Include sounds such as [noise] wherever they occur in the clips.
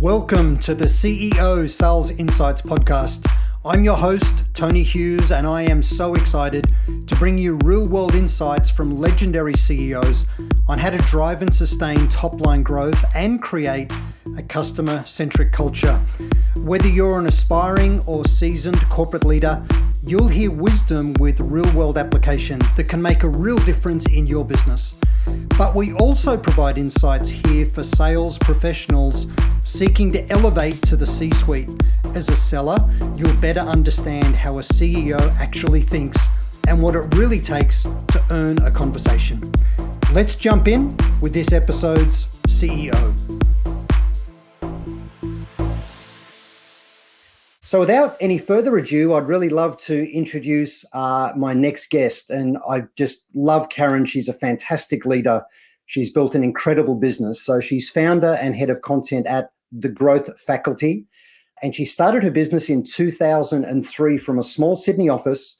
Welcome to the CEO Sales Insights Podcast. I'm your host, Tony Hughes, and I am so excited to bring you real world insights from legendary CEOs on how to drive and sustain top line growth and create a customer centric culture. Whether you're an aspiring or seasoned corporate leader, you'll hear wisdom with real world application that can make a real difference in your business. But we also provide insights here for sales professionals seeking to elevate to the C suite. As a seller, you'll better understand how a CEO actually thinks and what it really takes to earn a conversation. Let's jump in with this episode's CEO. So, without any further ado, I'd really love to introduce uh, my next guest. And I just love Karen. She's a fantastic leader. She's built an incredible business. So, she's founder and head of content at The Growth Faculty. And she started her business in 2003 from a small Sydney office.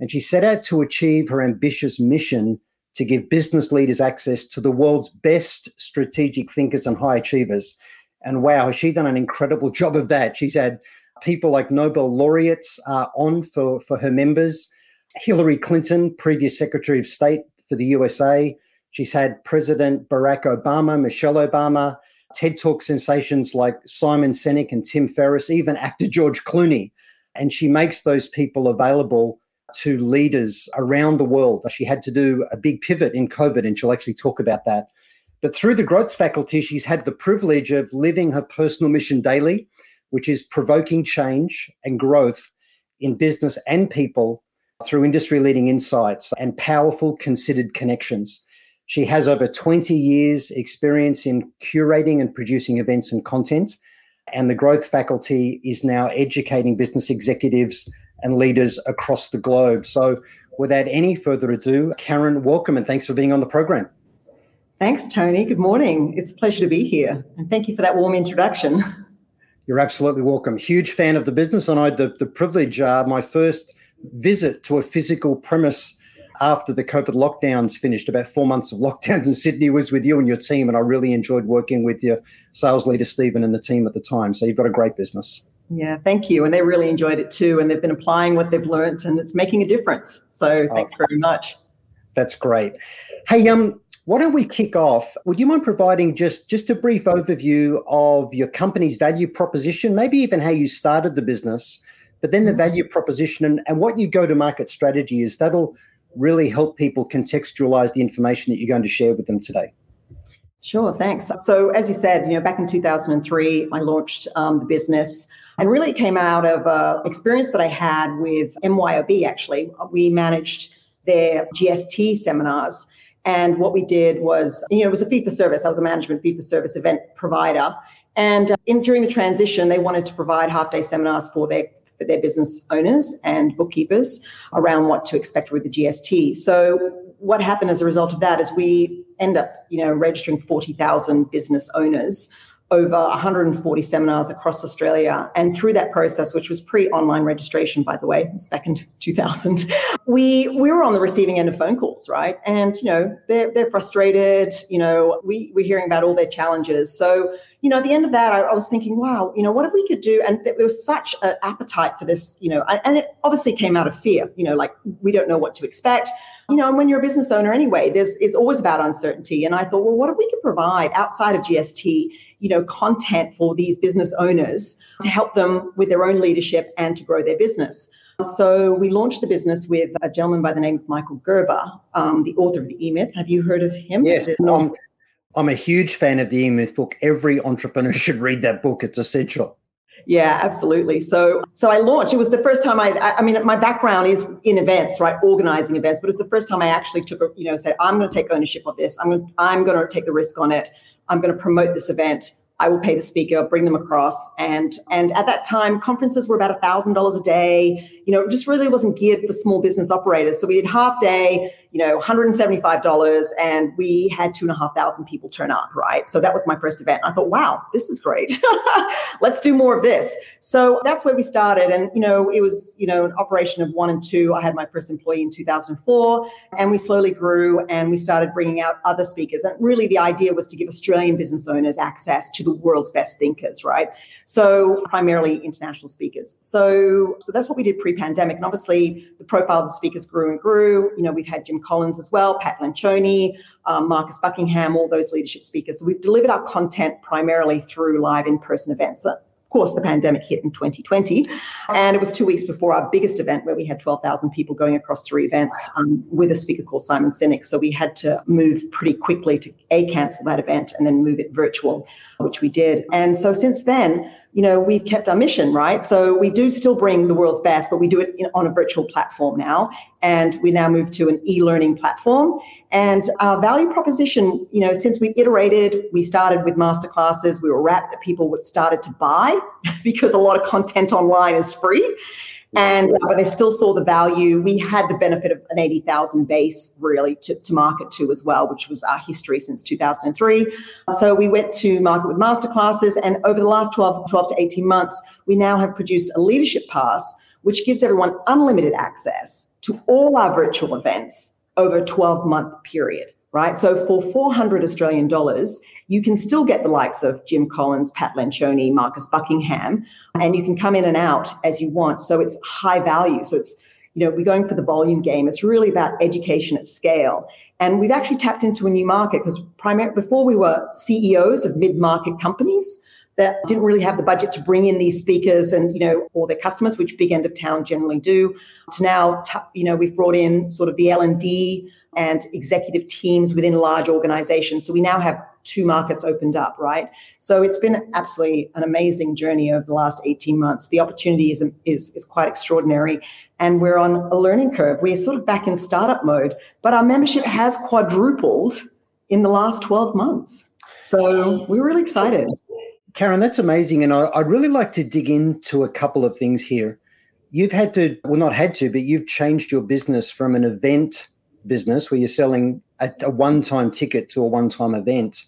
And she set out to achieve her ambitious mission to give business leaders access to the world's best strategic thinkers and high achievers. And wow, has she done an incredible [laughs] job of that? She's had people like Nobel laureates are on for, for her members. Hillary Clinton, previous Secretary of State for the USA. She's had President Barack Obama, Michelle Obama, TED Talk sensations like Simon Sinek and Tim Ferriss, even actor George Clooney. And she makes those people available to leaders around the world. She had to do a big pivot in COVID, and she'll actually talk about that. But through the growth faculty, she's had the privilege of living her personal mission daily which is provoking change and growth in business and people through industry leading insights and powerful considered connections. She has over 20 years experience in curating and producing events and content. And the growth faculty is now educating business executives and leaders across the globe. So without any further ado, Karen, welcome and thanks for being on the program. Thanks, Tony. Good morning. It's a pleasure to be here. And thank you for that warm introduction. You're absolutely welcome. Huge fan of the business, and I had the, the privilege, uh, my first visit to a physical premise after the COVID lockdowns finished, about four months of [laughs] lockdowns in Sydney, was with you and your team. And I really enjoyed working with your sales leader, Stephen, and the team at the time. So you've got a great business. Yeah, thank you. And they really enjoyed it too. And they've been applying what they've learned, and it's making a difference. So thanks oh, very much. That's great. Hey, um, why don't we kick off? Would you mind providing just, just a brief overview of your company's value proposition, maybe even how you started the business, but then the mm-hmm. value proposition and, and what your go to market strategy is? That'll really help people contextualize the information that you're going to share with them today. Sure, thanks. So, as you said, you know, back in 2003, I launched um, the business, and really it came out of an experience that I had with MYOB. Actually, we managed their GST seminars, and what we did was, you know, it was a fee for service. I was a management fee for service event provider. And uh, in, during the transition, they wanted to provide half day seminars for their for their business owners and bookkeepers around what to expect with the GST. So what happened as a result of that is we end up, you know, registering 40,000 business owners over 140 seminars across Australia. And through that process, which was pre-online registration, by the way, it was back in 2000, we we were on the receiving end of phone calls, right? And you know, they're they're frustrated. You know, we we're hearing about all their challenges. So you know, at the end of that, I, I was thinking, wow, you know, what if we could do? And there was such an appetite for this, you know, and it obviously came out of fear. You know, like we don't know what to expect. You know, and when you're a business owner anyway, there's it's always about uncertainty. And I thought, well, what if we could provide outside of GST? You know, content for these business owners to help them with their own leadership and to grow their business. So we launched the business with a gentleman by the name of Michael Gerber, um, the author of the E-Myth. Have you heard of him? Yes, um, I'm a huge fan of the E-Myth book. Every entrepreneur [laughs] should read that book. It's essential. Yeah, absolutely. So, so I launched. It was the first time I. I mean, my background is in events, right, organizing events. But it's the first time I actually took, a, you know, said I'm going to take ownership of this. I'm going, I'm going to take the risk on it. I'm going to promote this event. I will pay the speaker, bring them across, and and at that time, conferences were about a thousand dollars a day. You know, it just really wasn't geared for small business operators. So we did half day, you know, $175, and we had two and a half thousand people turn up, right? So that was my first event. I thought, wow, this is great. [laughs] Let's do more of this. So that's where we started. And, you know, it was, you know, an operation of one and two. I had my first employee in 2004, and we slowly grew and we started bringing out other speakers. And really the idea was to give Australian business owners access to the world's best thinkers, right? So primarily international speakers. So, so that's what we did pre-pandemic. And obviously the profile of the speakers grew and grew. You know, we've had Jim Collins as well, Pat Lencioni, um, Marcus Buckingham, all those leadership speakers. So we've delivered our content primarily through live in-person events. So course, the pandemic hit in 2020. And it was two weeks before our biggest event where we had 12,000 people going across three events um, with a speaker called Simon Sinek. So we had to move pretty quickly to A, cancel that event and then move it virtual, which we did. And so since then, you know, we've kept our mission, right? So we do still bring the world's best, but we do it in, on a virtual platform now. And we now move to an e-learning platform. And our value proposition, you know, since we iterated, we started with masterclasses. We were wrapped that people would started to buy [laughs] because a lot of content online is free. And uh, but they still saw the value. We had the benefit of an 80,000 base really to, to market to as well, which was our history since 2003. So we went to market with masterclasses. And over the last 12, 12 to 18 months, we now have produced a leadership pass, which gives everyone unlimited access to all our virtual events over a 12 month period right? So for 400 Australian dollars, you can still get the likes of Jim Collins, Pat Lencioni, Marcus Buckingham, and you can come in and out as you want. So it's high value. So it's, you know, we're going for the volume game. It's really about education at scale. And we've actually tapped into a new market because primarily before we were CEOs of mid-market companies that didn't really have the budget to bring in these speakers and you know for their customers which big end of town generally do to now you know we've brought in sort of the l&d and executive teams within large organizations. So we now have two markets opened up, right? So it's been absolutely an amazing journey over the last 18 months. The opportunity is, is, is quite extraordinary. And we're on a learning curve. We're sort of back in startup mode, but our membership has quadrupled in the last 12 months. So we're really excited. Karen, that's amazing. And I, would really like to dig into a couple of things here. You've had to, well, not had to, but you've changed your business from an event business where you're selling a, a one-time ticket to a one-time event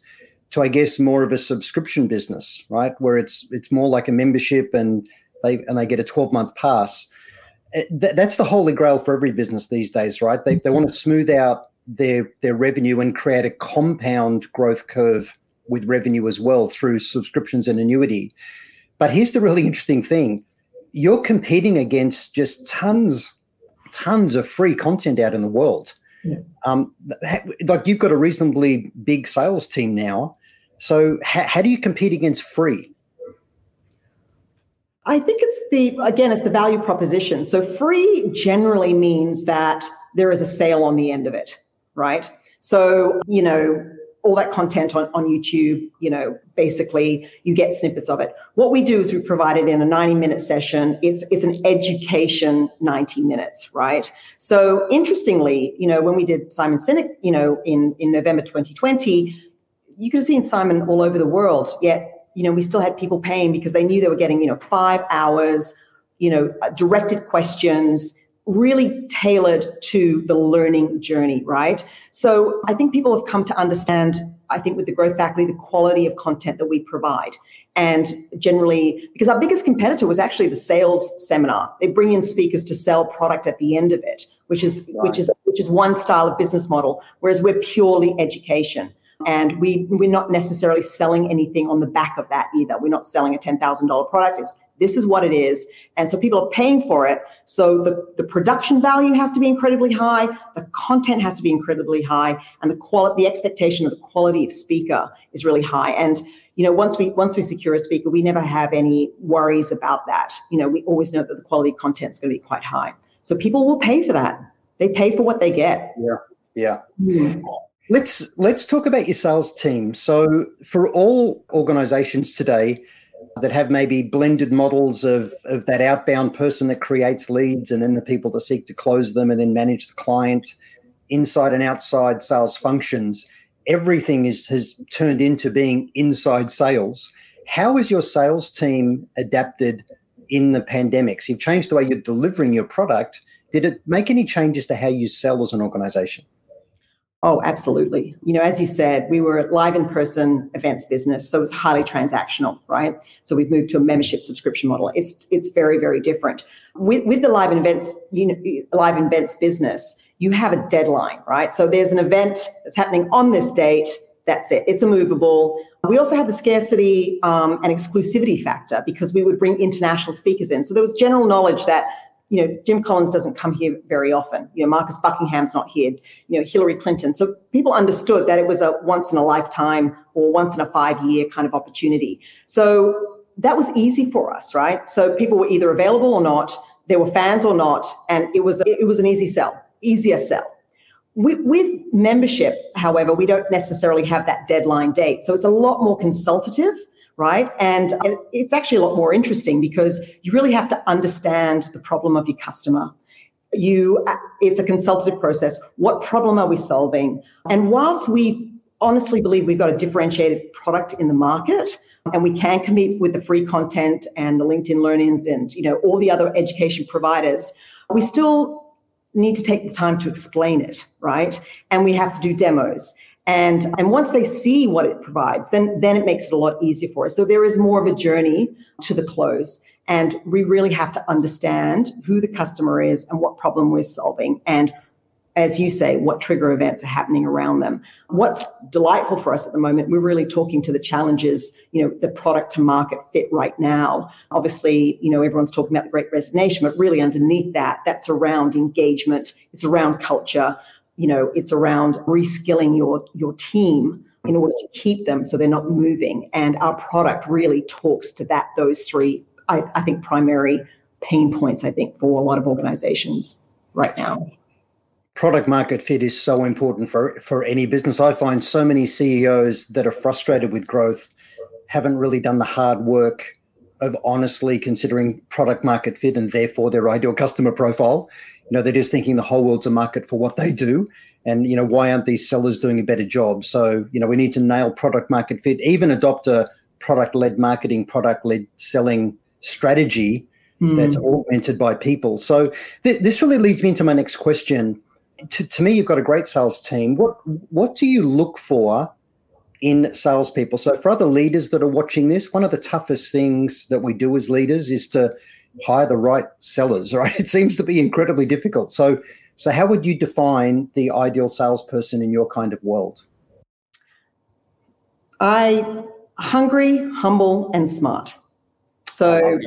to I guess more of a subscription business, right? Where it's it's more like a membership and they and they get a 12-month pass. Eh, that's the holy grail for every business these days, right? They, they want to smooth out their their revenue and create a compound growth curve with revenue as well through subscriptions and annuity. But here's the really interesting thing. You're competing against just tons tons of free content out in the world. Yeah. Um, like you've got a reasonably big sales team now. So how, how do you compete against free? I think it's the again, it's the value proposition. So free generally means that there is a sale on the end of it, right? So, you know, all that content on, on YouTube, you know, basically you get snippets of it. What we do is we provide it in a 90 minute session. It's, it's an education 90 minutes, right? So interestingly, you know, when we did Simon Sinek, you know, in, in November 2020, you could have seen Simon all over the world, yet, you know, we still had people paying because they knew they were getting, you know, five hours, you know, directed questions, really tailored to the learning journey, right? So I think people have come to understand, I think with the growth faculty, the quality of content that we provide. And generally, because our biggest competitor was actually the sales seminar. They bring in speakers to sell product at the end of it, which is right. which is which is one style of business model, whereas we're purely education. And we, we're not necessarily selling anything on the back of that either. We're not selling a $10,000 product. It's, this is what it is. And so people are paying for it. So the, the production value has to be incredibly high. The content has to be incredibly high. And the quality, the expectation of the quality of speaker is really high. And you know, once we once we secure a speaker, we never have any worries about that. You know, we always know that the quality content is going to be quite high. So people will pay for that. They pay for what they get. Yeah. Yeah. Mm. Let's let's talk about your sales team. So for all organizations today that have maybe blended models of, of that outbound person that creates leads and then the people that seek to close them and then manage the client, inside and outside sales functions, everything is has turned into being inside sales. How has your sales team adapted in the pandemic? So you've changed the way you're delivering your product. Did it make any changes to how you sell as an organization? Oh, absolutely. You know, as you said, we were a live in person events business, so it was highly transactional, right? So we've moved to a membership subscription model. It's it's very very different. With with the live events, you know, live events business, you have a deadline, right? So there's an event that's happening on this date. That's it. It's immovable. We also had the scarcity um, and exclusivity factor because we would bring international speakers in. So there was general knowledge that you know Jim Collins doesn't come here very often. You know Marcus Buckingham's not here. You know Hillary Clinton. So people understood that it was a once in a lifetime or once in a five year kind of opportunity. So that was easy for us, right? So people were either available or not. There were fans or not, and it was it was an easy sell, easier sell. With, with, membership, however, we don't necessarily have that deadline date. So it's a lot more consultative, right? And, it's actually a lot more interesting because you really have to understand the problem of your customer. You, uh, it's a consultative process. What problem are we solving? And whilst we honestly believe we've got a differentiated product in the market, and we can compete with the free content and the LinkedIn learnings and you know all the other education providers, we still need to take the time to explain it, right? And we have to do demos. And, and once they see what it provides, then, then it makes it a lot easier for us. So there is more of a journey to the close. And we really have to understand who the customer is and what problem we're solving and as you say, what trigger events are happening around them. What's delightful for us at the moment, we're really talking to the challenges, you know, the product to market fit right now. Obviously, you know, everyone's talking about the great resignation, but really underneath that, that's around engagement, it's around culture, you know, it's around reskilling your your team in order to keep them so they're not moving. And our product really talks to that, those three, I, I think, primary pain points, I think, for a lot of organizations right now product market fit is so important for for any business. I find so many CEOs that are frustrated with growth haven't really done the hard work of honestly considering product market fit and therefore their ideal customer profile. You know, they're just thinking the whole world's a market for what they do. And you know, why aren't these sellers doing a better job? So, you know, we need to nail product market fit, even adopt a product-led marketing, product-led selling strategy mm. that's augmented by people. So th- this really leads me into my next question to, to me, you've got a great sales team. What what do you look for in salespeople? So for other leaders that are watching this, one of the toughest things that we do as leaders is to hire the right sellers. [laughs] Right? It seems to be incredibly difficult. So so how would you define the ideal salesperson in your kind of world? I hungry, humble, and smart. So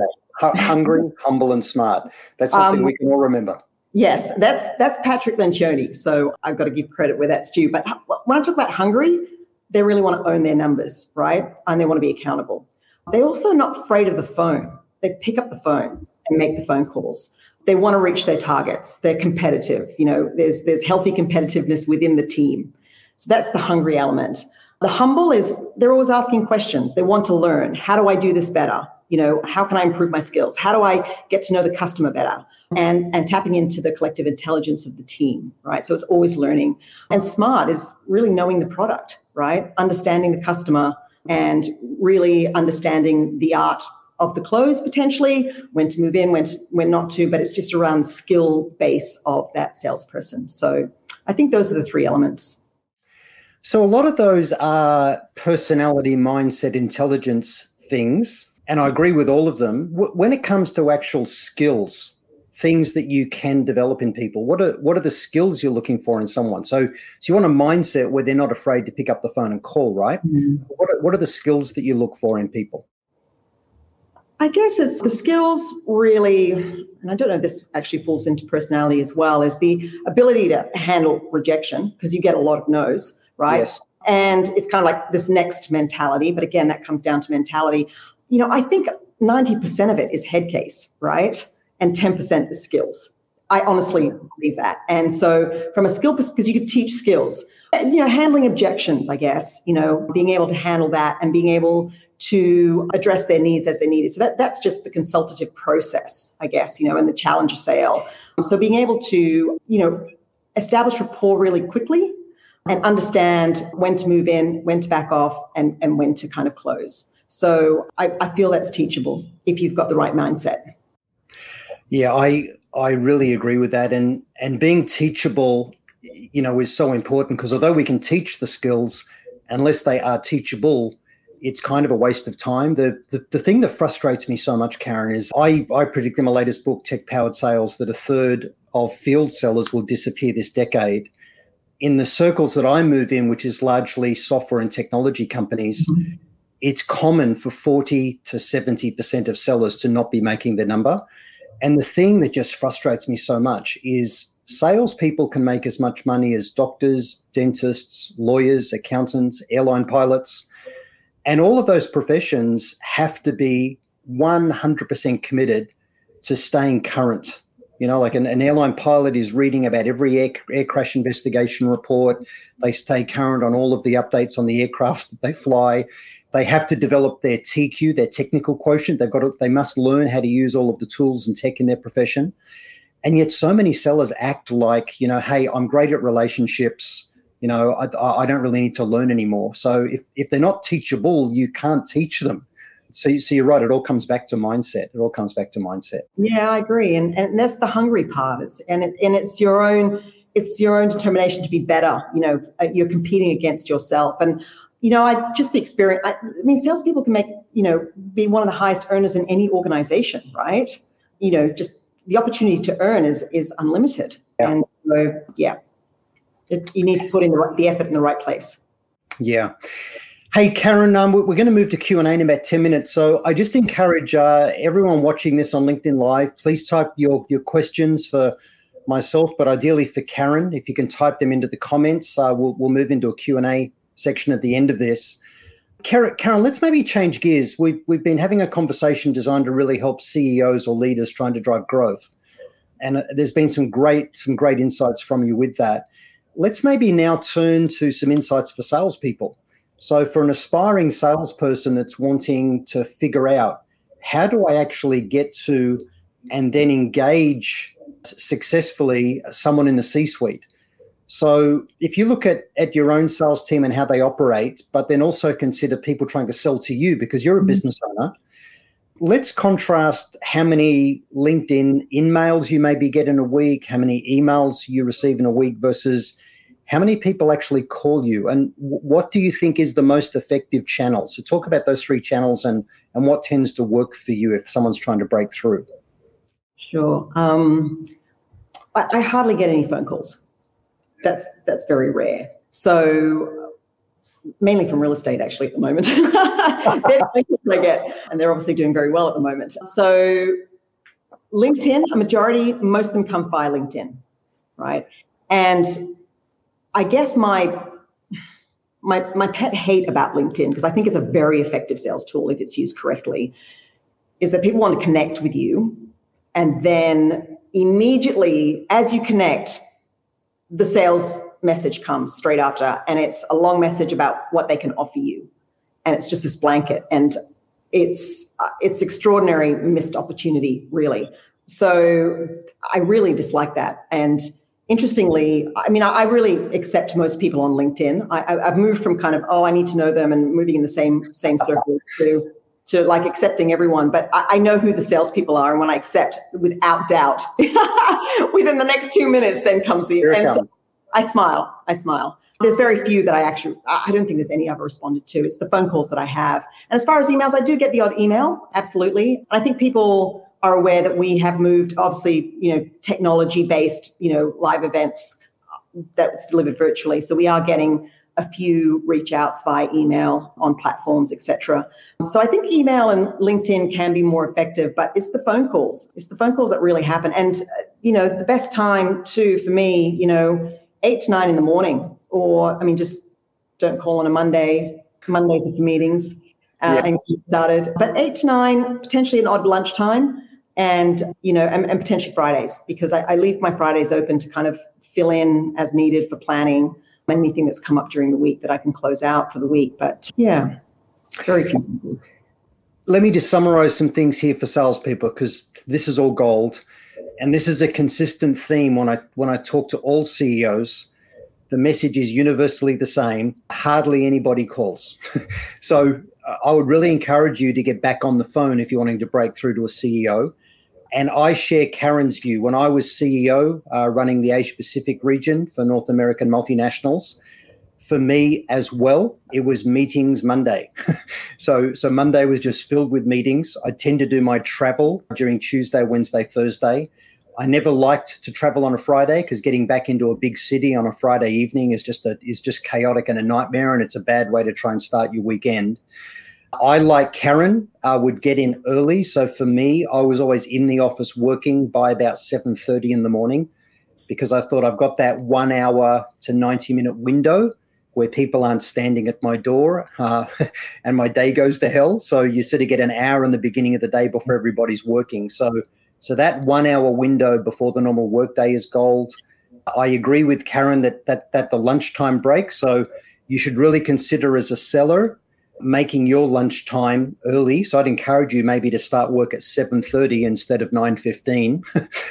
okay. hungry, [laughs] humble, and smart. That's something um, we can all remember. Yes, that's that's Patrick Lencioni. So I've got to give credit where that's due. But when I talk about hungry, they really want to own their numbers, right? And they want to be accountable. They're also not afraid of the phone. They pick up the phone and make the phone calls. They want to reach their targets. They're competitive. You know, there's there's healthy competitiveness within the team. So that's the hungry element. The humble is they're always asking questions. They want to learn. How do I do this better? You know, how can I improve my skills? How do I get to know the customer better? and, and tapping into the collective intelligence of the team, right? So it's always learning. And smart is really knowing the product, right? Understanding the customer and really understanding the art of the close potentially, when to move in, when, to, when not to, but it's just around skill base of that salesperson. So I think those are the three elements. So a lot of those are personality, mindset, intelligence things, and I agree with all of them. When it comes to actual skills, things that you can develop in people? What are what are the skills you're looking for in someone? So so you want a mindset where they're not afraid to pick up the phone and call, right? Mm-hmm. What are, what are the skills that you look for in people? I guess it's the skills really, and I don't know if this actually falls into personality as well, is the ability to handle rejection because you get a lot of no's, right? Yes. And it's kind of like this next mentality, but again, that comes down to mentality. You know, I think 90% of it is head case, right? and 10% is skills. I honestly believe that. And so from a skill perspective, because you could teach skills, you know, handling objections, I guess, you know, being able to handle that and being able to address their needs as they need it. So that, that's just the consultative process, I guess, you know, and the challenger sale. So being able to, you know, establish rapport really quickly and understand when to move in, when to back off, and, and when to kind of close. So I, I feel that's teachable if you've got the right mindset. Yeah, I I really agree with that, and and being teachable you know, is so important because although we can teach the skills, unless they are teachable, it's kind of a waste of time. The, the, the thing that frustrates me so much, Karen, is I, I predict in my latest book, Tech Powered Sales, that a third of field sellers will disappear this decade. In the circles that I move in, which is largely software and technology companies, mm-hmm. it's common for 40 to 70% of sellers to not be making their number. And the thing that just frustrates me so much is salespeople can make as much money as doctors, dentists, lawyers, accountants, airline pilots. And all of those professions have to be 100% committed to staying current. You know, like an, an airline pilot is reading about every air, air crash investigation report. They stay current on all of the updates on the aircraft that they fly. They have to develop their TQ, their technical quotient. They've got to, they must learn how to use all of the tools and tech in their profession. And yet, so many sellers act like, you know, hey, I'm great at relationships. You know, I, I don't really need to learn anymore. So if, if they're not teachable, you can't teach them. So, so you're right. It all comes back to mindset. It all comes back to mindset. Yeah, I agree. And, and that's the hungry part. Is, and, it, and it's your own it's your own determination to be better. You know, uh, you're competing against yourself. And you know, I just the experience. I, I, mean, salespeople can make you know be one of the highest earners in any organization, right? You know, just the opportunity to earn is is unlimited, yeah. and so yeah, it, you need to put in the, right, the effort in the right place. Yeah. Hey, Karen, um, we're going to move to Q&A in about 10 minutes. So I just encourage uh, everyone watching this on LinkedIn Live, please type your, your questions for myself, but ideally for Karen. If you can type them into the comments, uh, we'll, we'll move into a Q&A section at the end of this. Karen, let's maybe change gears. We've, we've been having a conversation designed to really help CEOs or leaders trying to drive growth. And uh, there's been some great, some great insights from you with that. Let's maybe now turn to some insights for salespeople. So, for an aspiring salesperson that's wanting to figure out how do I actually get to and then engage successfully someone in the C suite? So if you look at, at your own sales team and how they operate, but then also consider people trying to sell to you because you're a mm-hmm. business owner, let's contrast how many LinkedIn emails you maybe get in a week, how many emails you receive in a week versus how many people actually call you. And what do you think is the most effective channel? So talk about those three channels and and what tends to work for you if someone's trying to break through. Sure. Um, I, I hardly get any phone calls that's that's very rare. So mainly from real estate actually at the moment. [laughs] I get, and they're obviously doing very well at the moment. So LinkedIn, a majority, most of them come via LinkedIn, right? And I guess my my my pet hate about LinkedIn, because I think it's a very effective sales tool if it's used correctly, is that people want to connect with you, and then immediately as you connect, the sales message comes straight after, and it's a long message about what they can offer you, and it's just this blanket, and it's uh, it's extraordinary missed opportunity, really. So I really dislike that, and interestingly, I mean, I, really accept most people on LinkedIn. I, have moved from kind of oh, I need to know them, and moving in the same same circles to to like accepting everyone, but I, I, know who the salespeople are, and when I accept without doubt, [laughs] within the next two minutes, then comes the and so I smile. I smile. There's very few that I actually. I don't think there's any I've responded to. It's the phone calls that I have, and as far as emails, I do get the odd email, absolutely. And I think people are aware that we have moved, obviously, you know, technology based, you know, live events uh, that's delivered virtually. So we are getting a few reach outs via email on platforms, etc. So I think email and LinkedIn can be more effective, but it's the phone calls. It's the phone calls that really happen. And uh, you know, the best time too for me, you know, eight to nine in the morning, or I mean, just don't call on a Monday. Mondays are for meetings uh, yeah. and get started. But eight to nine, potentially an odd lunchtime and you know and, and potentially fridays because I, I, leave my fridays open to kind of fill in as needed for planning anything that's come up during the week that I can close out for the week. But yeah, very. Let me just summarize some things here for salespeople because this is all gold. And this is a consistent theme when I when I talk to all CEOs. The message is universally the same. Hardly anybody calls. [laughs] so uh, I would really encourage you to get back on the phone if you're wanting to break through to a CEO. And I share Karen's view. When I was CEO uh, running the Asia Pacific region for North American multinationals, for me as well, it was meetings Monday. [laughs] so, so Monday was just filled with meetings. I tend to do my travel during Tuesday, Wednesday, Thursday. I never liked to travel on a Friday because getting back into a big city on a Friday evening is just a, is just chaotic and a nightmare, and it's a bad way to try and start your weekend. I, like Karen, uh, would get in early. So for me, I was always in the office working by about 7.30 in the morning because I thought I've got that one hour to 90 minute window where people aren't standing at my door uh, [laughs] and my day goes to hell. So you sort of get an hour in the beginning of the day before everybody's working. So, so that one hour window before the normal workday is gold. I agree with Karen that, that, that the lunchtime break. So you should really consider as a seller making your lunchtime early. So I'd encourage you maybe to start work at 7:30 instead of 9:15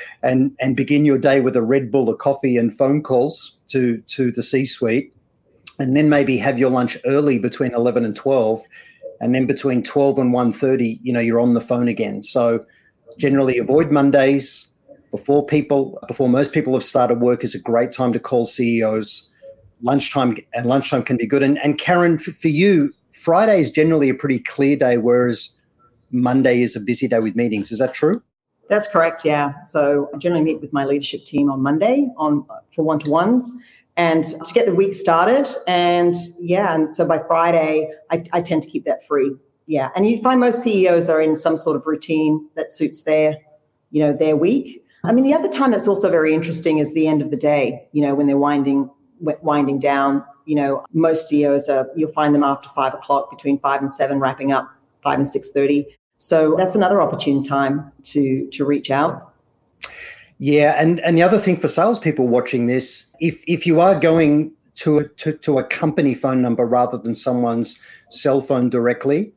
[laughs] and and begin your day with a Red Bull, a coffee and phone calls to to the C-suite. And then maybe have your lunch early between 11 and 12 and then between 12 and 1:30, you know, you're on the phone again. So generally avoid Mondays before people before most people have started work is a great time to call CEOs lunchtime and lunchtime can be good and, and karen for, for you Friday is generally a pretty clear day, whereas Monday is a busy day with meetings. Is that true? That's correct. Yeah. So I generally meet with my leadership team on Monday on for one to ones and to get the week started. And yeah, and so by Friday, I, I tend to keep that free. Yeah, and you find most CEOs are in some sort of routine that suits their, you know, their week. I mean, the other time that's also very interesting is the end of the day. You know, when they're winding winding down you know, most CEOs are, you'll find them after five o'clock, between five and seven, wrapping up five and six thirty. So that's another opportune time to to reach out. Yeah, and and the other thing for salespeople watching this, if if you are going to a, to, to a company phone number rather than someone's cell phone directly,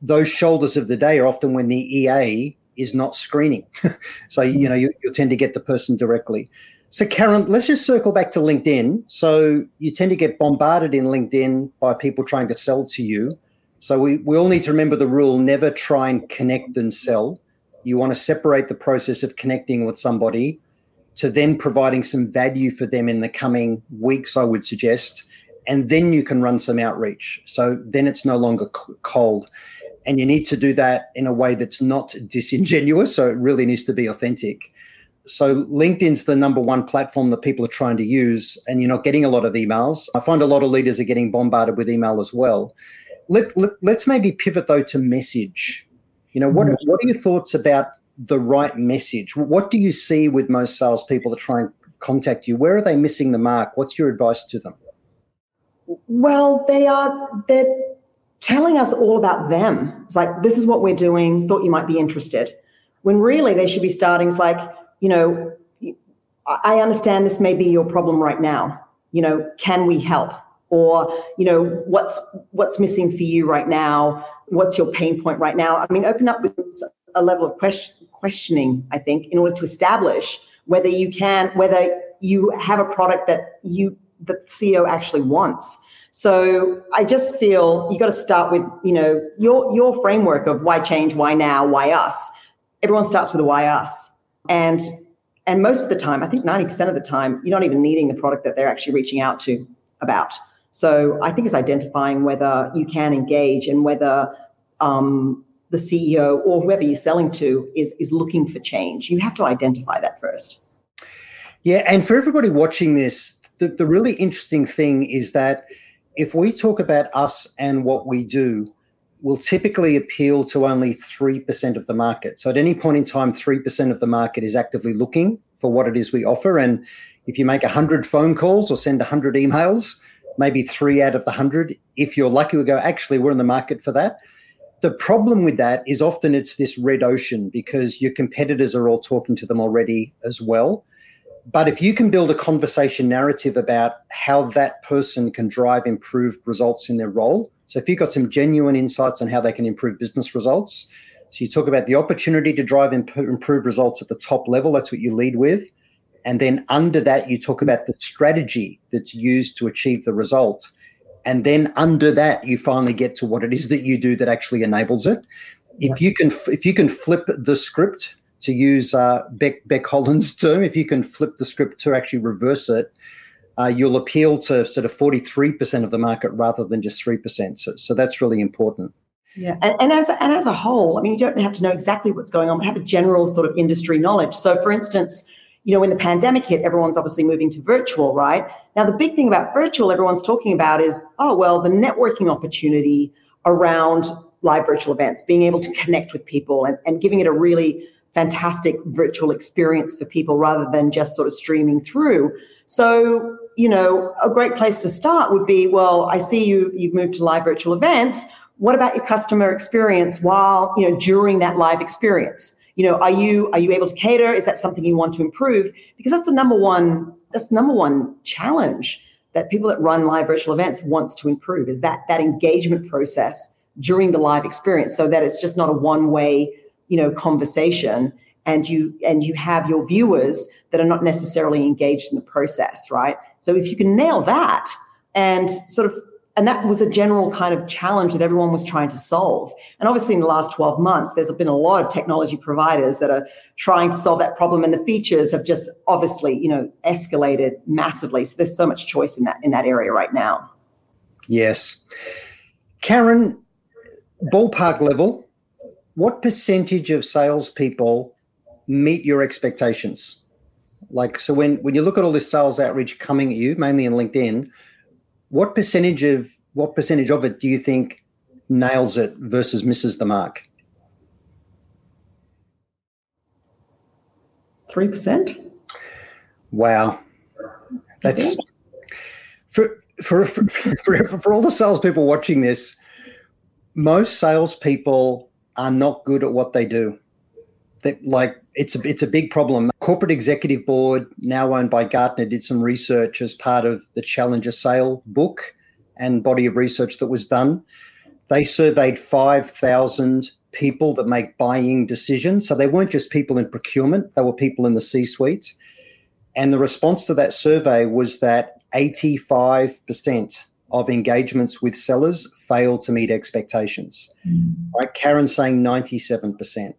those shoulders of the day are often when the EA is not screening. [laughs] so you know you, you'll tend to get the person directly. So, Karen, let's just circle back to LinkedIn. So, you tend to get bombarded in LinkedIn by people trying to sell to you. So, we, we all need to remember the rule never try and connect and sell. You want to separate the process of connecting with somebody to then providing some value for them in the coming weeks, I would suggest. And then you can run some outreach. So, then it's no longer cold. And you need to do that in a way that's not disingenuous. So, it really needs to be authentic so LinkedIn's the number one platform that people are trying to use, and you're not getting a lot of emails. I find a lot of leaders are getting bombarded with email as well. Let, let, us maybe pivot though to message. You know, what, what are your thoughts about the right message? What do you see with most salespeople that try and contact you? Where are they missing the mark? What's your advice to them? Well, they are they're telling us all about them. It's like this is what we're doing. Thought you might be interested. When really they should be starting. It's like you know, I understand this may be your problem right now. You know, can we help? Or, you know, what's what's missing for you right now? What's your pain point right now? I mean, open up with a level of question, questioning, I think, in order to establish whether you can, whether you have a product that you the CEO actually wants. So I just feel you got to start with, you know, your your framework of why change, why now, why us. Everyone starts with a why us and and most of the time, I think 90% of the time, you're not even needing the product that they're actually reaching out to about. So I think it's identifying whether you can engage and whether um, the CEO or whoever you're selling to is is looking for change. You have to identify that first. Yeah, and for everybody watching this, the, the really interesting thing is that if we talk about us and what we do, will typically appeal to only 3% of the market. So at any point in time, 3% of the market is actively looking for what it is we offer. And if you make 100 phone calls or send 100 emails, maybe three out of the 100, if you're lucky, will go, actually, we're in the market for that. The problem with that is often it's this red ocean because your competitors are all talking to them already as well. But if you can build a conversation narrative about how that person can drive improved results in their role, so if you've got some genuine insights on how they can improve business results, so you talk about the opportunity to drive imp- improve results at the top level, that's what you lead with. And then under that, you talk about the strategy that's used to achieve the result. And then under that, you finally get to what it is that you do that actually enables it. If you can, if you can flip the script to use uh, Beck Beck Holland's [laughs] term, if you can flip the script to actually reverse it, uh, you'll appeal to sort of 43% of the market rather than just 3%. So, so that's really important. Yeah, and, and as and as a whole, I mean, you don't have to know exactly what's going on, but have a general sort of industry knowledge. So, for instance, you know, when the pandemic hit, everyone's obviously moving to virtual, right? Now, the big thing about virtual, everyone's talking about is, oh, well, the networking opportunity around live virtual events, being able to connect with people and, and giving it a really fantastic virtual experience for people rather than just sort of streaming through. So, you know, a great place to start would be, well, I see you you've moved to live virtual events. What about your customer experience while, you know, during that live experience? You know, are you are you able to cater? Is that something you want to improve? Because that's the number one that's number one challenge that people that run live virtual events wants to improve is that that engagement process during the live experience so that it's just not a one way you know conversation and you and you have your viewers that are not necessarily engaged in the process right? So if you can nail that and sort of and that was a general kind of challenge that everyone was trying to solve. And obviously in the last 12 months there's been a lot of technology providers that are trying to solve that problem and the features have just obviously you know escalated massively. So there's so much choice in that in that area right now. Yes. Karen ballpark level what percentage of salespeople meet your expectations? Like, so when, when you look at all this sales outreach coming at you, mainly in LinkedIn, what percentage of what percentage of it do you think nails it versus misses the mark? Three percent. Wow, that's for for, for for for all the salespeople watching this. Most salespeople are not good at what they do. That like it's a it's a big problem. Corporate executive board, now owned by Gartner, did some research as part of the Challenger Sale book and body of research that was done. They surveyed five thousand people that make buying decisions. So they weren't just people in procurement; they were people in the C-suite. And the response to that survey was that 85% of engagements with sellers fail to meet expectations. Mm. Right? Karen's saying 97%.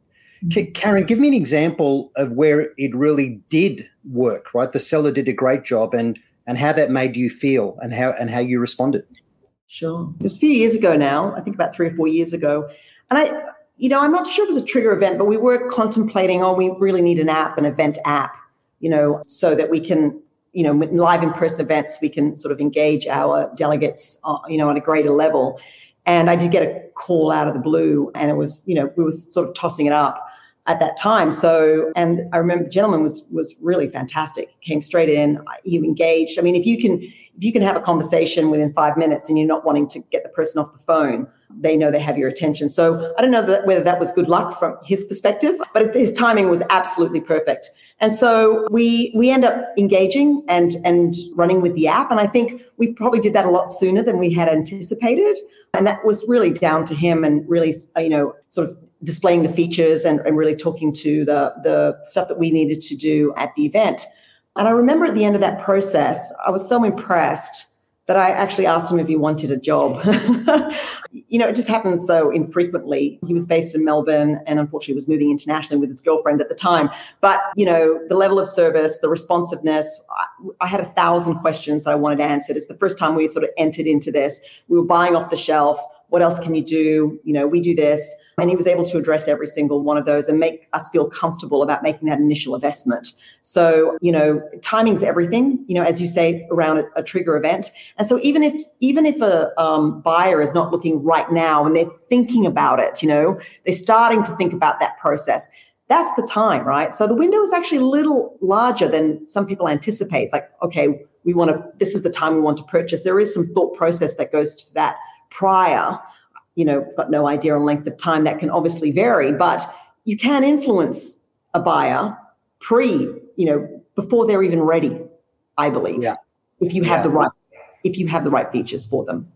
Mm. Karen, give me an example of where it really did work, right? The seller did a great job and and how that made you feel and how and how you responded. Sure. It was a few years ago now, I think about three or four years ago. And I, you know, I'm not sure it was a trigger event, but we were contemplating, oh, we really need an app, an event app, you know, so that we can you know, live in-person events, we can sort of engage our delegates, uh, you know, on a greater level. And I did get a call out of the blue, and it was, you know, we were sort of tossing it up at that time. So, and I remember the gentleman was was really fantastic. Came straight in, he engaged. I mean, if you can you can have a conversation within five minutes and you're not wanting to get the person off the phone, they know they have your attention. So I don't know that, whether that was good luck from his perspective, but his timing was absolutely perfect. And so we we end up engaging and and running with the app. And I think we probably did that a lot sooner than we had anticipated. And that was really down to him and really you know sort of displaying the features and, and really talking to the the stuff that we needed to do at the event. And I remember at the end of that process, I was so impressed that I actually asked him if he wanted a job. [laughs] you know, it just happens so infrequently. He was based in Melbourne and unfortunately was moving internationally with his girlfriend at the time. But, you know, the level of service, the responsiveness, I, had a thousand questions that I wanted answered. It's the first time we sort of entered into this. We were buying off the shelf. What else can you do? You know, we do this. And he was able to address every single one of those and make us feel comfortable about making that initial investment. So, you know, timing's everything, you know, as you say, around a, a trigger event. And so even if even if a um, buyer is not looking right now and they're thinking about it, you know, they're starting to think about that process that's the time, right? So the window is actually a little larger than some people anticipate. It's like, okay, we want to, this is the time we want to purchase. There is some thought process that goes to that prior you know, got no idea on length of time. That can obviously vary, but you can influence a buyer pre, you know, before they're even ready. I believe, yeah. if you have yeah. the right, if you have the right features for them.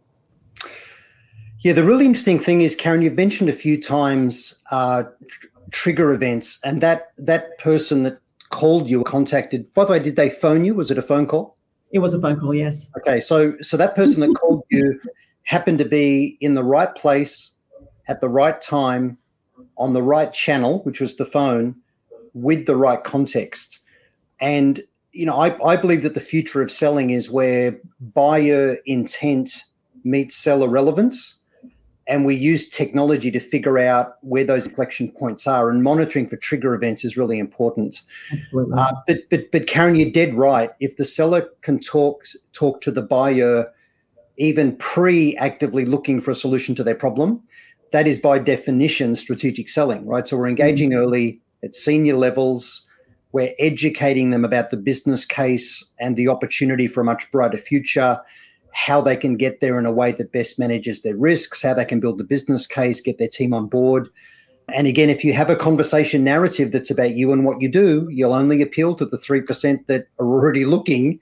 Yeah, the really interesting thing is, Karen, you've mentioned a few times uh, tr- trigger events, and that that person that called you contacted. By the way, did they phone you? Was it a phone call? It was a phone call. Yes. Okay, so so that person that called you [laughs] happened to be in the right place at the right time on the right channel, which was the phone, with the right context. And you know, I, I believe that the future of selling is where buyer intent meets seller relevance. And we use technology to figure out where those inflection points are. And monitoring for trigger events is really important. Absolutely. Uh, but but but Karen, you're dead right. If the seller can talk talk to the buyer even pre-actively looking for a solution to their problem, that is by definition strategic selling, right? So we're engaging mm-hmm. early at senior levels we're educating them about the business case and the opportunity for a much brighter future, how they can get there in a way that best manages their risks, how they can build the business case, get their team on board. And again, if you have a conversation narrative that's about you and what you do, you'll only appeal to the 3% that are already looking,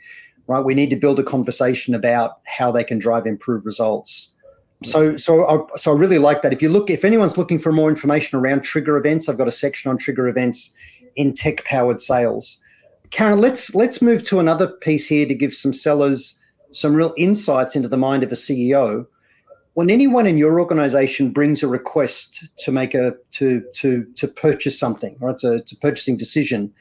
right? We need to build a conversation about how they can drive improved results. So, so, I, so I really like that. If you look, if anyone's looking for more information around trigger events, I've got a section on trigger events in tech powered sales. Karen, let's let's move to another piece here to give some sellers some real insights into the mind of a CEO. When anyone in your organization brings a request to make a to to to purchase something, right? It's a, it's a purchasing decision.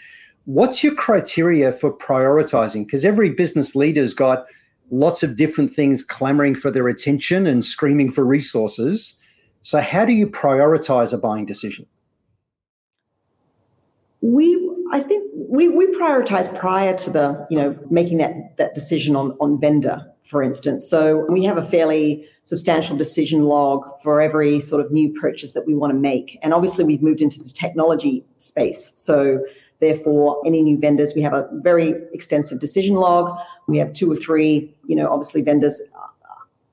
What's your criteria for prioritizing? Because every business leader's got lots of different things clamoring for their attention and screaming for resources. So, how do you prioritize a buying decision? we i think we we prioritize prior to the you know making that that decision on on vendor for instance so we have a fairly substantial decision log for every sort of new purchase that we want to make and obviously we've moved into the technology space so therefore any new vendors we have a very extensive decision log. We have two or three you know obviously vendors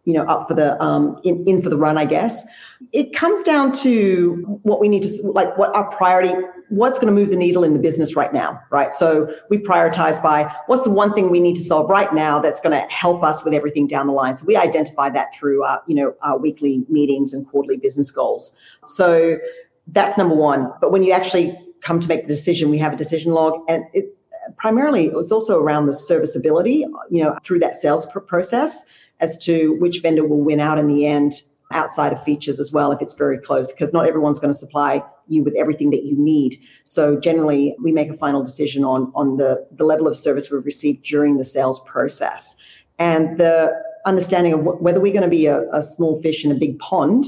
you know up for the um, in, in for the run i guess. It comes down to what we need to like what our priority what's going to move the needle in the business right now right? So we prioritize by what's the one thing we need to solve right now that's going to help us with everything down the line. So we identify that through our you know our weekly meetings and quarterly business goals. So that's number one. But when you actually come to make the decision we have a decision log and it primarily it was also around the serviceability you know through that sales process as to which vendor will win out in the end outside of features as well if it's very close because not everyone's going to supply you with everything that you need. So generally we make a final decision on on the the level of service we've received during the sales process. And the understanding of wh- whether we're going to be a, a, small fish in a big pond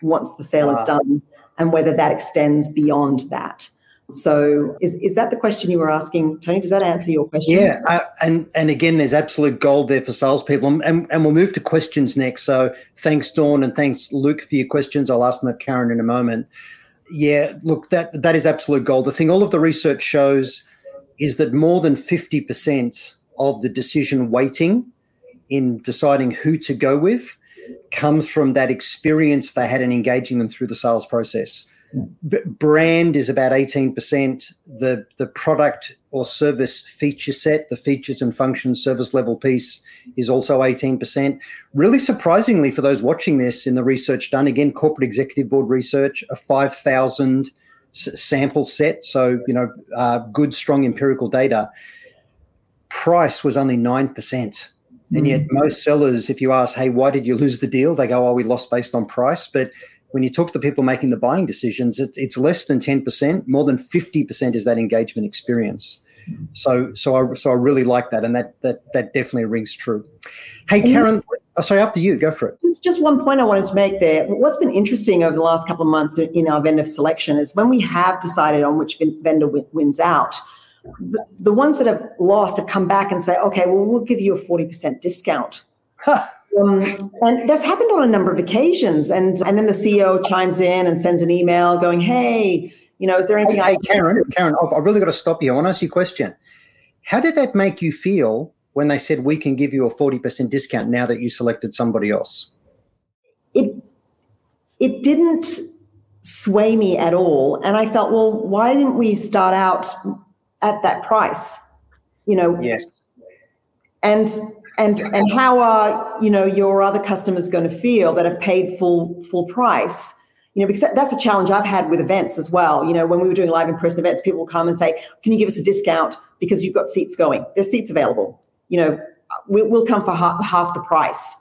once the sale is ah. done and whether that extends beyond that so is, is that the question you were asking, Tony? Does that answer your question? Yeah, uh, and and again, there's absolute gold there for salespeople, and, and, and we'll move to questions next. So thanks, Dawn, and thanks, Luke, for your questions. I'll ask them of Karen in a moment. Yeah, look, that that is absolute gold. The thing all of the research shows is that more than fifty percent of the decision weighting in deciding who to go with comes from that experience they had in engaging them through the sales process. Brand is about 18%. The, the product or service feature set, the features and functions service level piece is also 18%. Really surprisingly for those watching this in the research done, again, corporate executive board research, a 5,000 s- sample set. So, you know, uh, good, strong empirical data. Price was only 9%. And yet, mm. most sellers, if you ask, hey, why did you lose the deal? They go, oh, we lost based on price. But when you talk to people making the buying decisions, it, it's less than 10%. More than 50% is that engagement experience. So, so I, so I really like that, and that that that definitely rings true. Hey, Karen, oh, sorry, after you, go for it. There's just one point I wanted to make there. What's been interesting over the last couple of months in our vendor selection is when we have decided on which vendor wins out, the, the ones that have lost have come back and say, okay, well, we'll give you a 40% discount. Um, and that's happened on a number of occasions. And and then the CEO chimes in and sends an email going, "Hey, you know, is there anything?" Hey, I- Karen, Karen, I've, I've really got to stop you. I want to ask you a question. How did that make you feel when they said we can give you a forty percent discount now that you selected somebody else? It it didn't sway me at all, and I felt, well, why didn't we start out at that price? You know. Yes. And and and how are you know your other customers going to feel that have paid full full price you know because that's a challenge i've had with events as well you know when we were doing live in person events people will come and say can you give us a discount because you've got seats going there's seats available you know we'll, we'll come for half, half the price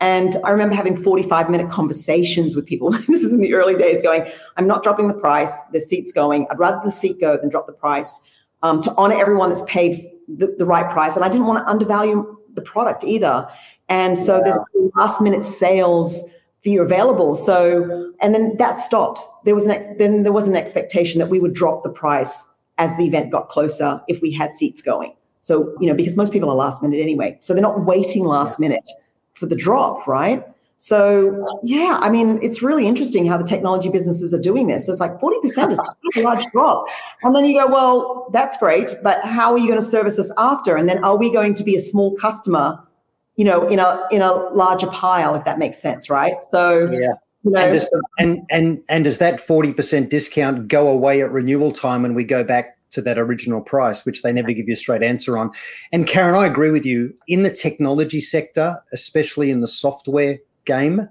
And I remember having 45 minute conversations with people. [laughs] this is in the early days going, I'm not dropping the price. The seat's going. I'd rather the seat go than drop the price um, to honor everyone that's paid the, the, right price. And I didn't want to undervalue the product either. And so yeah. there's last minute sales for you available. So, and then that stopped. There was an ex- then there was an expectation that we would drop the price as the event got closer if we had seats going. So, you know, because most people are last minute anyway. So they're not waiting last minute for the drop, right? So yeah, I mean, it's really interesting how the technology businesses are doing this. It's like 40% is a large drop. And then you go, well, that's great, but how are you going to service us after? And then are we going to be a small customer, you know, in a in a larger pile, if that makes sense, right? So yeah. You know, and, does, and and and does that 40% discount go away at renewal time when we go back to that original price, which they never give you a straight answer on. And Karen, I agree with you. In the technology sector, especially in the software game,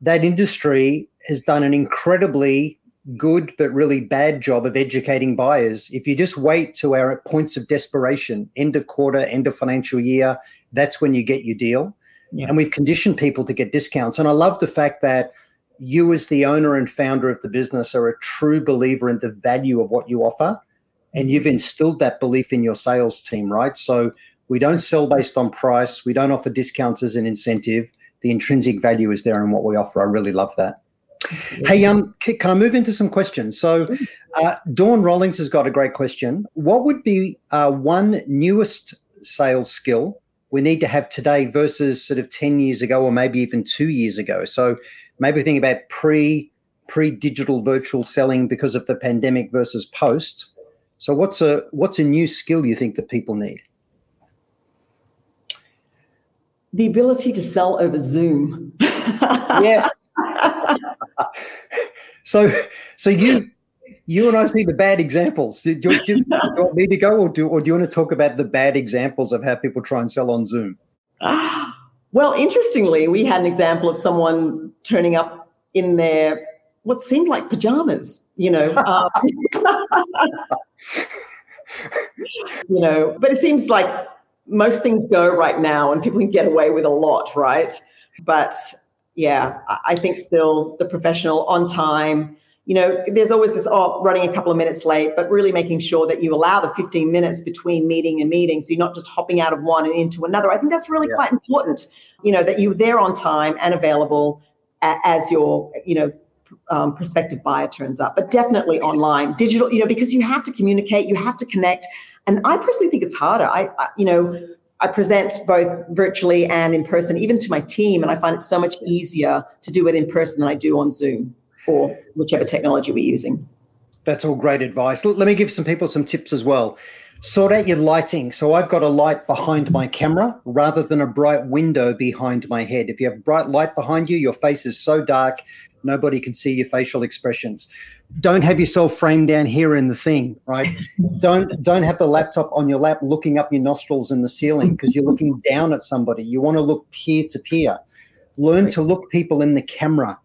that industry has done an incredibly good but really bad job of educating buyers. If you just wait to our points of desperation, end of quarter, end of financial year, that's when you get your deal. Yeah. And we've conditioned people to get discounts. And I love the fact that you, as the owner and founder of the business, are a true believer in the value of what you offer and you've mm-hmm. instilled that belief in your sales team, right? So we don't sell based on price. We don't offer discounts as an incentive. The intrinsic value is there in what we offer. I really love that. Hey, um, can I move into some questions? So, uh, Dawn Rollings has got a great question. What would be uh, one newest sales skill we need to have today versus sort of ten years ago, or maybe even two years ago? So, maybe think about pre pre digital virtual selling because of the pandemic versus post. So what's a what's a new skill you think that people need? The ability to sell over Zoom. yes. so so you you and I see the bad examples. Do you, do, you, do you, want me to go, or do, or do you want to talk about the bad examples of how people try and sell on Zoom? [gasps] Well, interestingly, we had an example of someone turning up in their what seemed like pajamas, you know. [laughs] Um, [laughs] you know, but it seems like most things go right now and people can get away with a lot, right? But yeah, I think still the professional on time. You know, there's always this, oh, running a couple of minutes late, but really making sure that you allow the 15 minutes between meeting and meeting. So you're not just hopping out of one and into another. I think that's really yeah. quite important, you know, that you're there on time and available as your, you know, um, prospective buyer turns up, but definitely online, digital, you know, because you have to communicate, you have to connect. And I personally think it's harder. I, I, you know, I present both virtually and in person, even to my team, and I find it so much easier to do it in person than I do on Zoom or whichever technology we're using. That's all great advice. Let me give some people some tips as well. Sort out your lighting. So I've got a light behind my camera rather than a bright window behind my head. If you have bright light behind you, your face is so dark, Nobody can see your facial expressions. Don't have yourself framed down here in the thing, right? [laughs] don't don't have the laptop on your lap looking up your nostrils in the ceiling because you're looking down at somebody. You want to look peer to peer. Learn to look people in the camera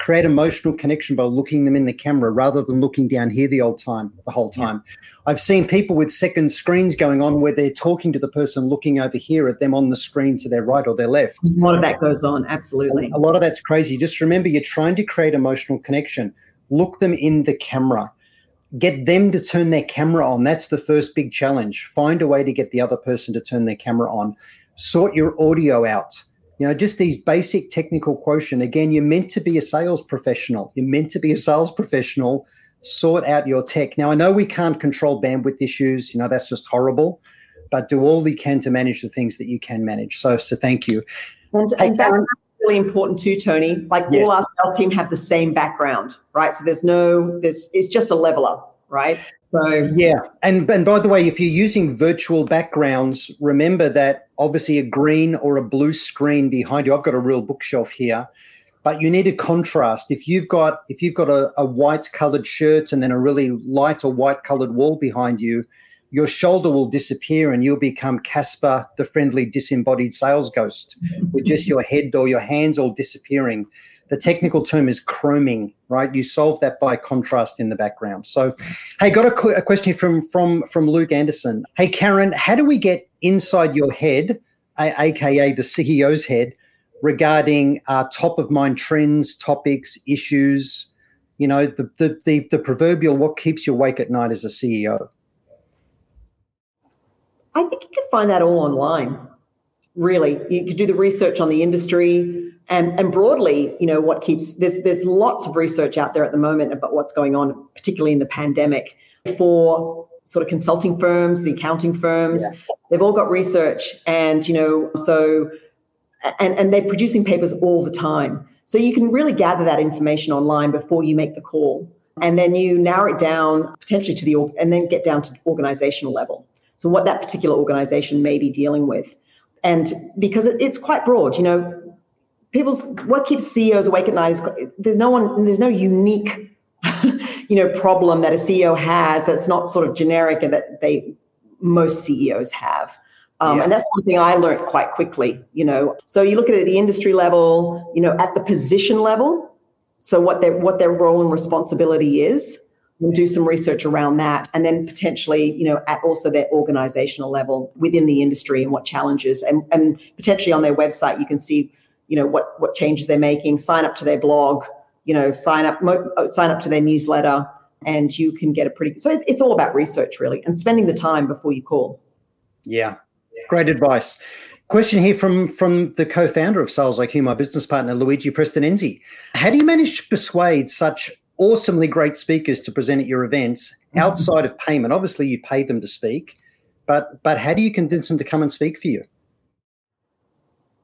create emotional connection by looking them in the camera rather than looking down here the old time the whole time. Yeah. I've seen people with second screens going on where they're talking to the person looking over here at them on the screen to their right or their left. A lot of that goes on, absolutely. A lot of that's crazy. Just remember you're trying to create emotional connection. Look them in the camera. Get them to turn their camera on. That's the first big challenge. Find a way to get the other person to turn their camera on. Sort your audio out you know, just these basic technical quotient. Again, you're meant to be a sales professional. You're meant to be a sales professional. Sort out your tech. Now, I know we can't control bandwidth issues. You know, that's just horrible. But do all you can to manage the things that you can manage. So, so thank you. And, hey, and that's really important too, Tony. Like yes. all our sales team have the same background, right? So there's no, there's it's just a leveler, right? So yeah, and and by the way, if you're using virtual backgrounds, remember that obviously a green or a blue screen behind you. I've got a real bookshelf here, but you need a contrast. If you've got if you've got a, a white colored shirt and then a really light or white colored wall behind you, your shoulder will disappear and you'll become Casper, the friendly disembodied sales ghost, with just your head or your hands all disappearing the technical term is chroming, right? You solve that by contrast in the background. So, hey, got a, a question from from from Luke Anderson. Hey, Karen, how do we get inside your head, aka the CEO's head, regarding uh, top of mind trends, topics, issues. You know, the, the the the proverbial what keeps you awake at night as a CEO. I think you can find that all online. Really, you can do the research on the industry and and broadly, you know, what keeps there's there's lots of research out there at the moment about what's going on, particularly in the pandemic, for sort of consulting firms, the accounting firms. Yeah. They've all got research, and you know, so and and they're producing papers all the time. So you can really gather that information online before you make the call, and then you narrow it down potentially to the and then get down to organizational level. So what that particular organization may be dealing with. And because it's quite broad, you know, people's what keeps CEOs awake at night is there's no one, there's no unique, [laughs] you know, problem that a CEO has that's not sort of generic and that they most CEOs have. Um, yeah. And that's one thing I learned quite quickly, you know. So you look at it at the industry level, you know, at the position level. So what their what their role and responsibility is, and do some research around that and then potentially you know at also their organizational level within the industry and what challenges and, and potentially on their website you can see you know what what changes they're making sign up to their blog you know sign up mo- uh, sign up to their newsletter and you can get a pretty so it's, it's all about research really and spending the time before you call yeah great advice Question here from from the co-founder of Sales IQ, my business partner Luigi Prestinenzi. How do you manage to persuade such awesomely great speakers to present at your events mm-hmm. outside of payment. Obviously, you pay them to speak, but but how do you convince them to come and speak for you?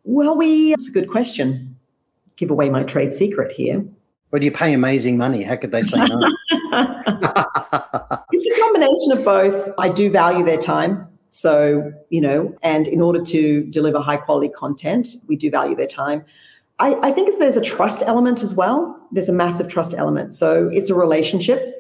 Well, we it's a good question. Give away my trade secret here. Well, you pay amazing money. How could they say no? [laughs] [laughs] it's a combination of both. I do value their time. So, you know, and in order to deliver high quality content, we do value their time. I, I think there's a trust element as well. There's a massive trust element. So it's a relationship.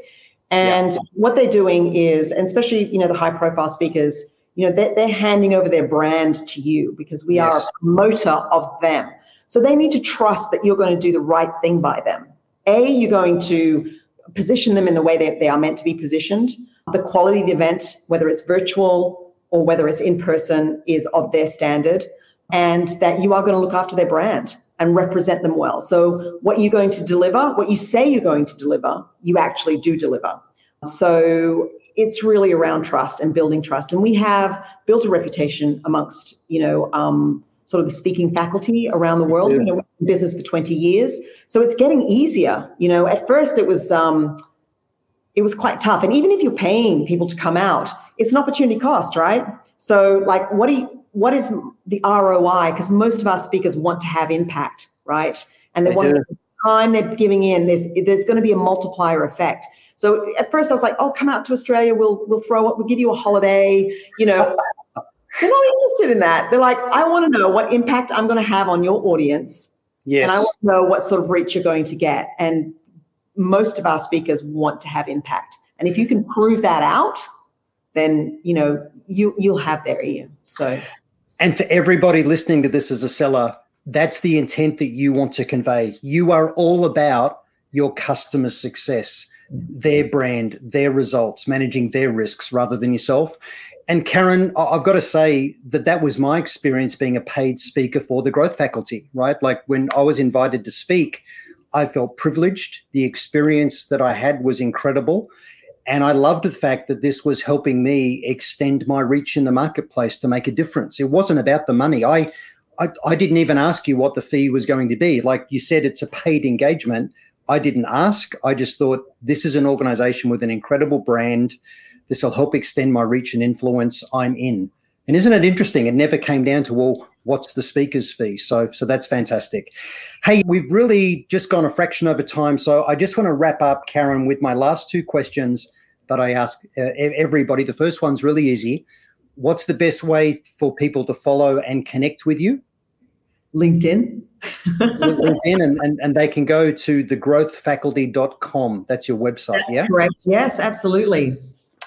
And yeah. what they're doing is, and especially, you know, the high profile speakers, you know, they're, they're handing over their brand to you because we yes. are a promoter of them. So they need to trust that you're going to do the right thing by them. A, you're going to position them in the way that they are meant to be positioned. The quality of the event, whether it's virtual or whether it's in person, is of their standard. And that you are going to look after their brand and represent them well. So, what you're going to deliver, what you say you're going to deliver, you actually do deliver. So, it's really around trust and building trust. And we have built a reputation amongst, you know, um, sort of the speaking faculty around the world. Yeah. You know, business for 20 years, so it's getting easier. You know, at first it was um, it was quite tough, and even if you're paying people to come out, it's an opportunity cost, right? So, like, what do you what is the ROI? Because most of our speakers want to have impact, right? And they, they want the time they're giving in. There's there's going to be a multiplier effect. So at first I was like, oh, come out to Australia. We'll we'll throw it. We'll give you a holiday. You know, they're not interested in that. They're like, I want to know what impact I'm going to have on your audience. Yes. And I want to know what sort of reach you're going to get. And most of our speakers want to have impact. And if you can prove that out, then you know you you'll have their ear. So and for everybody listening to this as a seller, that's the intent that you want to convey. You are all about your customer success, their brand, their results, managing their risks rather than yourself. And Karen, I've got to say that that was my experience being a paid speaker for the growth faculty, right? Like when I was invited to speak, I felt privileged. The experience that I had was incredible. And I loved the fact that this was helping me extend my reach in the marketplace to make a difference. It wasn't about the money. I, I, I didn't even ask you what the fee was going to be. Like you said, it's a paid engagement. I didn't ask. I just thought this is an organization with an incredible brand. This will help extend my reach and influence. I'm in. And isn't it interesting? It never came down to, well, what's the speaker's fee? So, so that's fantastic. Hey, we've really just gone a fraction over time. So I just want to wrap up, Karen, with my last two questions that I ask uh, everybody. The first one's really easy. What's the best way for people to follow and connect with you? LinkedIn. LinkedIn, and, and, and they can go to thegrowthfaculty.com. That's your website, That's yeah? Correct. Yes, absolutely.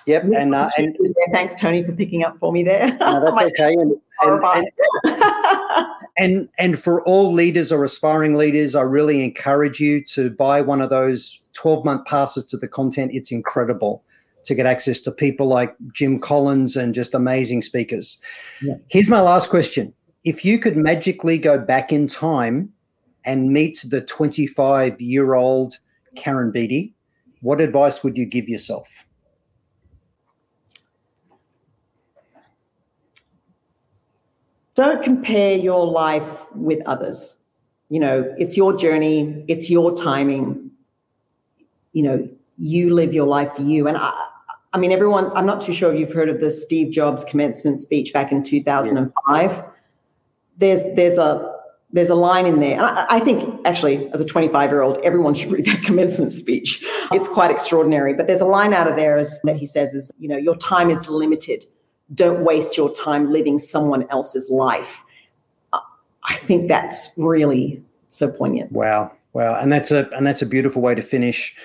Yep. And, uh, and thanks, Tony, for picking up for me there. No, that's [laughs] okay. And, and, and, and, and for all leaders or aspiring leaders, I really encourage you to buy one of those 12 month passes to the content. It's incredible to get access to people like Jim Collins and just amazing speakers. Yeah. Here's my last question if you could magically go back in time and meet the 25 year old Karen Beattie, what advice would you give yourself? Don't compare your life with others. You know, it's your journey, it's your timing. You know, you live your life for you. And I, I mean, everyone, I'm not too sure if you've heard of the Steve Jobs commencement speech back in 2005. Yeah. There's, there's a, there's a line in there. And I, think actually, as a 25 year old, everyone should read that [laughs] commencement speech. It's quite extraordinary. But there's a line out of there is, that he says is, you know, your time is limited. Don't waste your time living someone else's life. I think that's really so poignant. Wow. Wow. And that's a and that's a beautiful way to finish.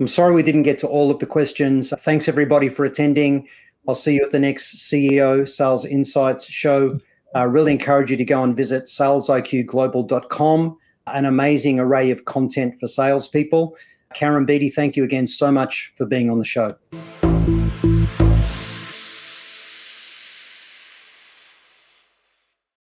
I'm sorry we didn't get to all of the questions. Thanks everybody for attending. I'll see you at the next CEO Sales Insights show. I uh, really encourage you to go and visit salesiqglobal.com, an amazing array of content for salespeople. Karen Beattie, thank you again so much for being on the show.